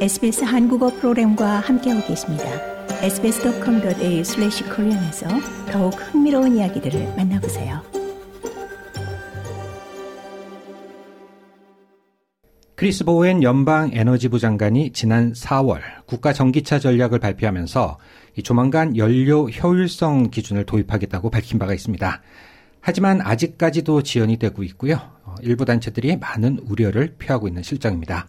SBS 한국어 프로그램과 함께하고 계십니다. sbs.com.au/korean에서 더욱 흥미로운 이야기들을 만나보세요. 크리스 보웬 연방 에너지부 장관이 지난 4월 국가 전기차 전략을 발표하면서 조만간 연료 효율성 기준을 도입하겠다고 밝힌 바가 있습니다. 하지만 아직까지도 지연이 되고 있고요. 어, 일부 단체들이 많은 우려를 표하고 있는 실정입니다.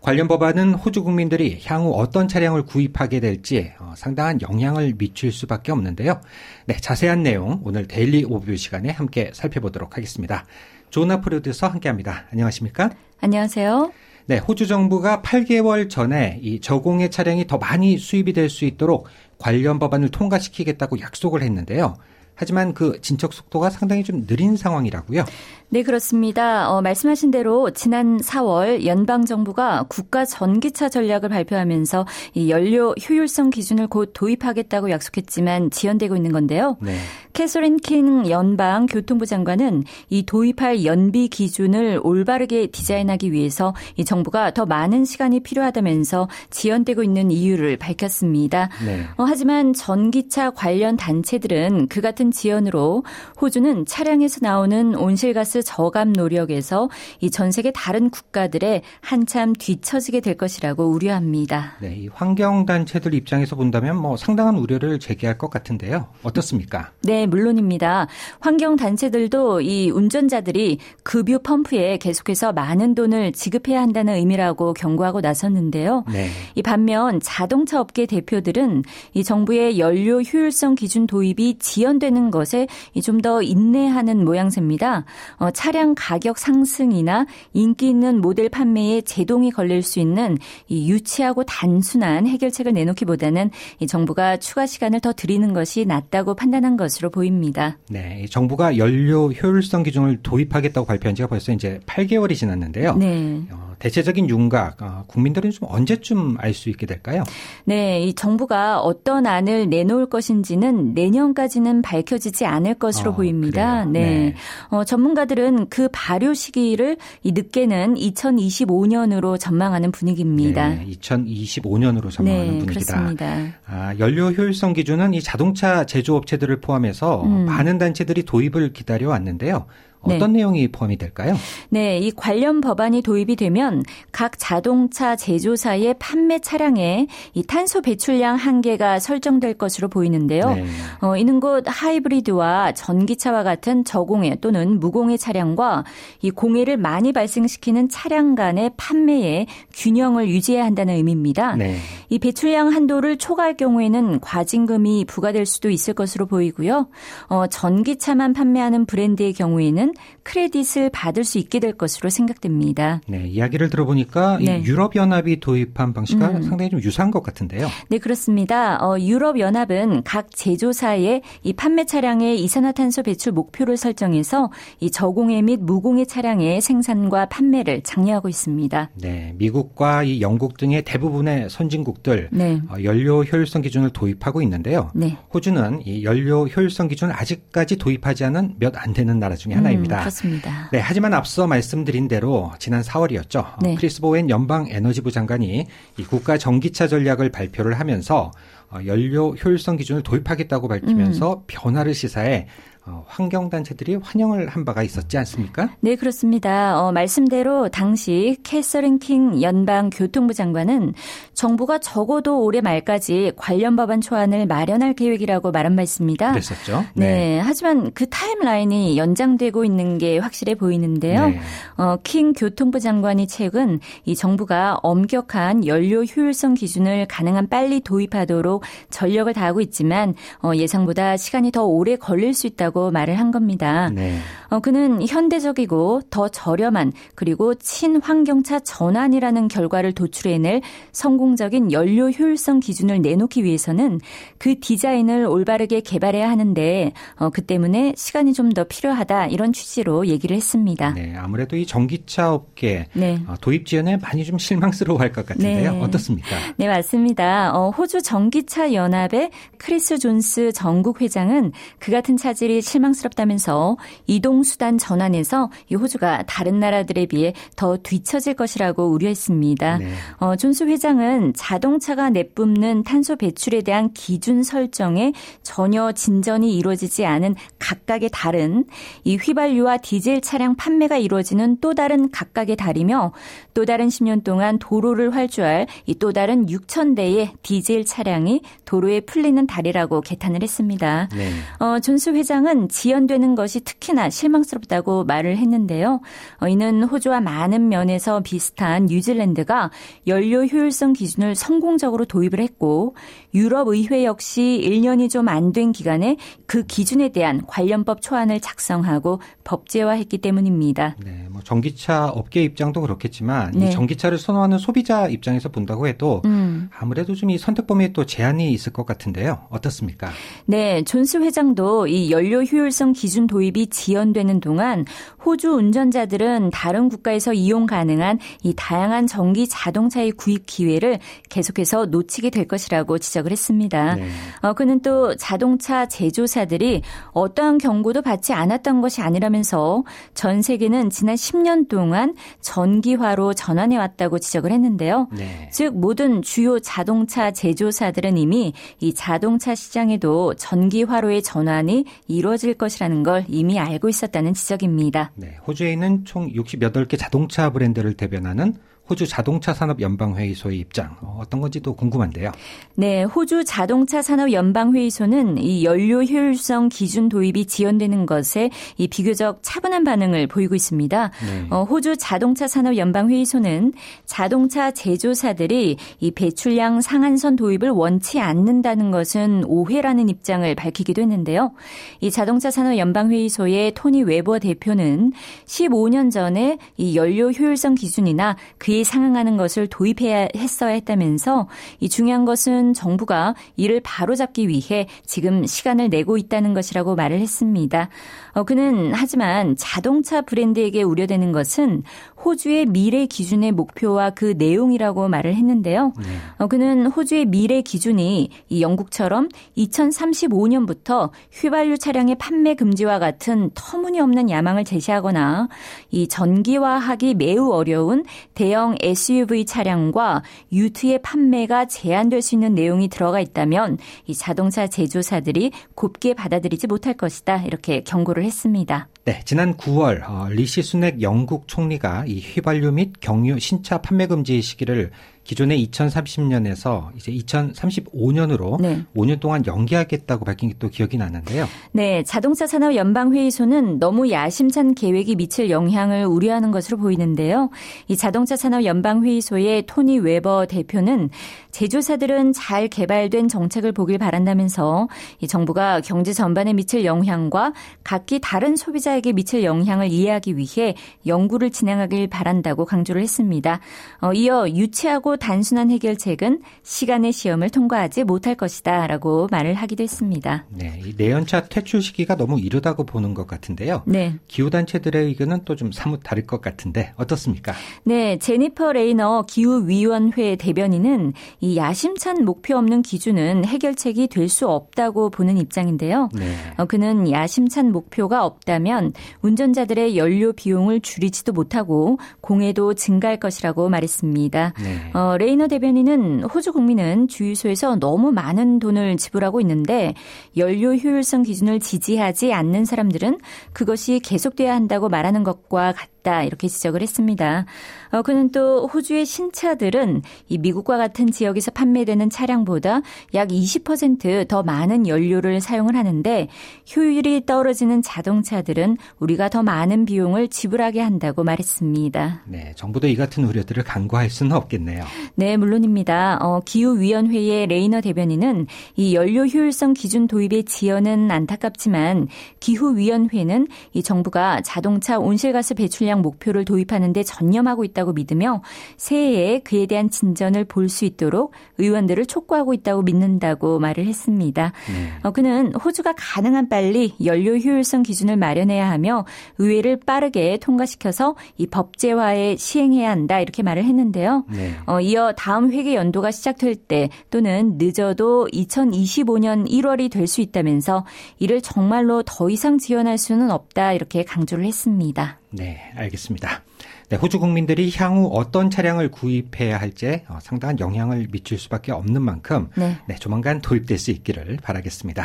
관련 법안은 호주 국민들이 향후 어떤 차량을 구입하게 될지 어, 상당한 영향을 미칠 수밖에 없는데요. 네, 자세한 내용 오늘 데일리 오뷰 시간에 함께 살펴보도록 하겠습니다. 조나 프로듀서 함께합니다. 안녕하십니까? 안녕하세요. 네, 호주 정부가 8개월 전에 이 저공해 차량이 더 많이 수입이 될 수 있도록 관련 법안을 통과시키겠다고 약속을 했는데요. 하지만 그 진척 속도가 상당히 좀 느린 상황이라고요. 네, 그렇습니다. 어, 말씀하신 대로 지난 4월 연방 정부가 국가 전기차 전략을 발표하면서 이 연료 효율성 기준을 곧 도입하겠다고 약속했지만 지연되고 있는 건데요. 네. 캐서린 킹 연방 교통부 장관은 이 도입할 연비 기준을 올바르게 디자인하기 위해서 이 정부가 더 많은 시간이 필요하다면서 지연되고 있는 이유를 밝혔습니다. 네. 어, 하지만 전기차 관련 단체들은 그 같은 지연으로 호주는 차량에서 나오는 온실가스 가스 저감 노력에서 이 전 세계 다른 국가들의 한참 뒤처지게 될 것이라고 우려합니다. 네, 이 환경 단체들 입장에서 본다면 뭐 상당한 우려를 제기할 것 같은데요. 어떻습니까? 네, 물론입니다. 환경 단체들도 이 운전자들이 급유 펌프에 계속해서 많은 돈을 지급해야 한다는 의미라고 경고하고 나섰는데요. 네. 이 반면 자동차 업계 대표들은 이 정부의 연료 효율성 기준 도입이 지연되는 것에 좀 더 인내하는 모양새입니다. 어, 차량 가격 상승이나 인기 있는 모델 판매에 제동이 걸릴 수 있는 이 유치하고 단순한 해결책을 내놓기보다는 이 정부가 추가 시간을 더 드리는 것이 낫다고 판단한 것으로 보입니다. 네, 정부가 연료 효율성 기준을 도입하겠다고 발표한 지가 벌써 이제 8개월이 지났는데요. 네. 어, 대체적인 윤곽 어, 국민들은 좀 언제쯤 알 수 있게 될까요? 네, 이 정부가 어떤 안을 내놓을 것인지는 내년까지는 밝혀지지 않을 것으로 어, 보입니다. 네. 네. 어, 전문가들은 그 발효 시기를 이 늦게는 2025년으로 전망하는 분위기입니다. 네, 2025년으로 전망하는 네, 분위기다. 그렇습니다. 아, 연료 효율성 기준은 이 자동차 제조업체들을 포함해서 음. 많은 단체들이 도입을 기다려 왔는데요. 네. 어떤 네. 내용이 포함이 될까요? 네, 이 관련 법안이 도입이 되면 각 자동차 제조사의 판매 차량에 이 탄소 배출량 한계가 설정될 것으로 보이는데요. 네. 어, 이는 곧 하이브리드와 전기차와 같은 저공해 또는 무공해 차량과 이 공해를 많이 발생시키는 차량 간의 판매에 균형을 유지해야 한다는 의미입니다. 네. 이 배출량 한도를 초과할 경우에는 과징금이 부과될 수도 있을 것으로 보이고요. 어, 전기차만 판매하는 브랜드의 경우에는 경우에는 크레딧을 받을 수 있게 될 것으로 생각됩니다. 네, 이야기를 들어보니까 네. 유럽 연합이 도입한 방식과 음. 상당히 좀 유사한 것 같은데요. 네, 그렇습니다. 어, 유럽 연합은 각 제조사의 이 판매 차량의 이산화탄소 배출 목표를 설정해서 이 저공해 및 무공해 차량의 생산과 판매를 장려하고 있습니다. 네, 미국과 이 영국 등의 대부분의 선진국들 네. 어, 연료 효율성 기준을 도입하고 있는데요. 네. 호주는 이 연료 효율성 기준을 아직까지 도입하지 않은 몇 안 되는 나라 중에 하나입니다. 있습니다. 음, 그렇습니다. 네, 하지만 앞서 말씀드린 대로 지난 4월이었죠. 네. 크리스 보웬 연방 에너지부 장관이 이 국가 전기차 전략을 발표를 하면서 어, 연료 효율성 기준을 도입하겠다고 밝히면서 음. 변화를 시사해 어, 환경단체들이 환영을 한 바가 있었지 않습니까? 네, 그렇습니다. 어, 말씀대로 당시 캐서린 킹 연방 교통부 장관은 정부가 적어도 올해 말까지 관련 법안 초안을 마련할 계획이라고 말한 바 있습니다. 그랬었죠. 네. 네. 하지만 그 timeline이 연장되고 있는 게 확실해 보이는데요. 네. 어, 킹 교통부 장관이 최근 이 정부가 엄격한 연료 효율성 기준을 가능한 빨리 도입하도록 전력을 다하고 있지만 어, 예상보다 시간이 더 오래 걸릴 수 있다고 있다고 말을 한 겁니다. 네. 어, 그는 현대적이고 더 저렴한 그리고 친환경차 전환이라는 결과를 도출해낼 성공적인 연료 효율성 기준을 내놓기 위해서는 그 디자인을 올바르게 개발해야 하는데 어, 그 때문에 시간이 좀 더 필요하다 이런 취지로 얘기를 했습니다. 네, 아무래도 이 전기차 업계 네. 어, 도입 지연에 많이 좀 실망스러워할 것 같은데요. 네. 어떻습니까? 네, 맞습니다. 어, 호주 전기 차 연합의 크리스 존스 전국 회장은 그 같은 차질이 실망스럽다면서 이동 이동 수단 전환에서 이 호주가 다른 나라들에 비해 더 뒤처질 것이라고 우려했습니다. 네. 어, 존스 회장은 자동차가 내뿜는 탄소 배출에 대한 기준 설정에 전혀 진전이 이루어지지 않은 각각의 달은 이 휘발유와 디젤 차량 판매가 이루어지는 또 다른 각각의 달이며 또 다른 10년 동안 도로를 활주할 이 또 다른 6천 대의 디젤 차량이 도로에 풀리는 달이라고 개탄을 했습니다. 네. 어, 존스 회장은 지연되는 것이 특히나 실망스럽다고 말을 했는데요. 어, 이는 호주와 많은 면에서 비슷한 뉴질랜드가 연료 효율성 기준을 성공적으로 도입을 했고 유럽 의회 역시 1년이 좀 안 된 기간에 그 기준에 대한 관련법 초안을 작성하고 법제화했기 때문입니다. 네, 뭐 전기차 업계 입장도 그렇겠지만 네. 이 전기차를 선호하는 소비자 입장에서 본다고 해도 음. 아무래도 좀 이 선택 범위에 또 제한 이 있을 것 같은데요. 어떻습니까? 네, 존스 회장도 이 연료 효율성 기준 도입이 지연되는 동안 호주 운전자들은 다른 국가에서 이용 가능한 이 다양한 전기 자동차의 구입 기회를 계속해서 놓치게 될 것이라고 지적을 했습니다. 네. 어, 그는 또 자동차 제조사들이 어떠한 경고도 받지 않았던 것이 아니라면서 전 세계는 지난 10년 동안 전기화로 전환해 왔다고 지적을 했는데요. 네. 즉 모든 주요 자동차 제조사들은 이미 이 자동차 시장에도 전기화로의 전환이 이루어질 것이라는 걸 이미 알고 있었다는 지적입니다. 네, 호주에 있는 총 68개 자동차 브랜드를 대변하는 호주 자동차 산업 연방회의소의 입장 어, 어떤 건지도 궁금한데요. 네, 호주 자동차 산업 연방회의소는 이 연료 효율성 기준 도입이 지연되는 것에 이 비교적 차분한 반응을 보이고 있습니다. 네. 어, 호주 자동차 산업 연방회의소는 자동차 제조사들이 이 배출량 상한선 도입을 원치 않는다는 것은 오해라는 입장을 밝히기도 했는데요. 이 자동차 산업 연방회의소의 토니 웨버 대표는 15년 전에 이 연료 효율성 기준이나 그에 상응하는 것을 도입해야 했어야 했다면서 이 중요한 것은 정부가 이를 바로잡기 위해 지금 시간을 내고 있다는 것이라고 말을 했습니다. 어, 그는 하지만 자동차 브랜드에게 우려되는 것은 호주의 미래 기준의 목표와 그 내용이라고 말을 했는데요. 네. 어, 그는 호주의 미래 기준이 이 영국처럼 2035년부터 휘발유 차량의 판매 금지와 같은 터무니없는 야망을 제시하거나 이 전기화하기 매우 어려운 대형 SUV 차량과 유트의 판매가 제한될 수 있는 내용이 들어가 있다면 이 자동차 제조사들이 곱게 받아들이지 못할 것이다 이렇게 경고를 했습니다. 네, 지난 9월 어, 리시 순핵 영국 총리가 이 휘발유 및 경유 신차 판매 금지 시기를 기존의 2030년에서 이제 2035년으로 네. 5년 동안 연기하겠다고 밝힌 게 또 기억이 나는데요. 네, 자동차 산업 연방 회의소는 너무 야심찬 계획이 미칠 영향을 우려하는 것으로 보이는데요. 이 자동차 산업 연방 회의소의 토니 웨버 대표는 제조사들은 잘 개발된 정책을 보길 바란다면서 이 정부가 경제 전반에 미칠 영향과 각기 다른 소비자에게 미칠 영향을 이해하기 위해 연구를 진행하길 바란다고 강조를 했습니다. 어, 이어 유치하고 단순한 해결책은 시간의 시험을 통과하지 못할 것이다 라고 말을 하기도 했습니다. 네, 내연차 퇴출 시기가 너무 이르다고 보는 것 같은데요. 네. 기후 단체들의 의견은 또 좀 사뭇 다를 것 같은데 어떻습니까? 네, 제니퍼 레이너 기후 위원회 대변인은 이 야심찬 목표 없는 기준은 해결책이 될 수 없다고 보는 입장인데요. 네. 어, 그는 야심찬 목표가 없다면 운전자들의 연료 비용을 줄이지도 못하고 공해도 증가할 것이라고 말했습니다. 네. 어, 레이너 대변인은 호주 국민은 주유소에서 너무 많은 돈을 지불하고 있는데 연료 효율성 기준을 지지하지 않는 사람들은 그것이 계속돼야 한다고 말하는 것과 같 있다 이렇게 지적을 했습니다. 어, 그는 또 호주의 신차들은 이 미국과 같은 지역에서 판매되는 차량보다 약 20%더 많은 연료를 사용을 하는데 효율이 떨어지는 자동차들은 우리가 더 많은 비용을 지불하게 한다고 말했습니다. 네, 정부도 이 같은 우려들을 간과할 수는 없겠네요. 네, 물론입니다. 어, 기후위원회의 레이너 대변인은 이 연료 효율성 기준 도입의 지연은 안타깝지만 기후위원회는 이 정부가 자동차 온실가스 배출량 전략 목표를 도입하는 데 전념하고 있다고 믿으며 새해에 그에 대한 진전을 볼 수 있도록 의원들을 촉구하고 있다고 믿는다고 말을 했습니다. 네. 어, 그는 호주가 가능한 빨리 연료 효율성 기준을 마련해야 하며 의회를 빠르게 통과시켜서 이 법제화에 시행해야 한다 이렇게 말을 했는데요. 네. 어, 이어 다음 회계 연도가 시작될 때 또는 늦어도 2025년 1월이 될 수 있다면서 이를 정말로 더 이상 지연할 수는 없다 이렇게 강조를 했습니다. 네, 알겠습니다. 네, 호주 국민들이 향후 어떤 차량을 구입해야 할지 어, 상당한 영향을 미칠 수밖에 없는 만큼 네. 네, 조만간 도입될 수 있기를 바라겠습니다.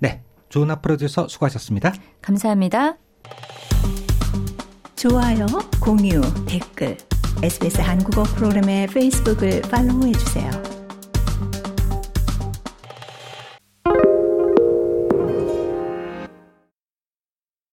네, 조은아 프로듀서 수고하셨습니다. 감사합니다. 좋아요, 공유, 댓글, SBS 한국어 프로그램의 페이스북을 팔로우해 주세요.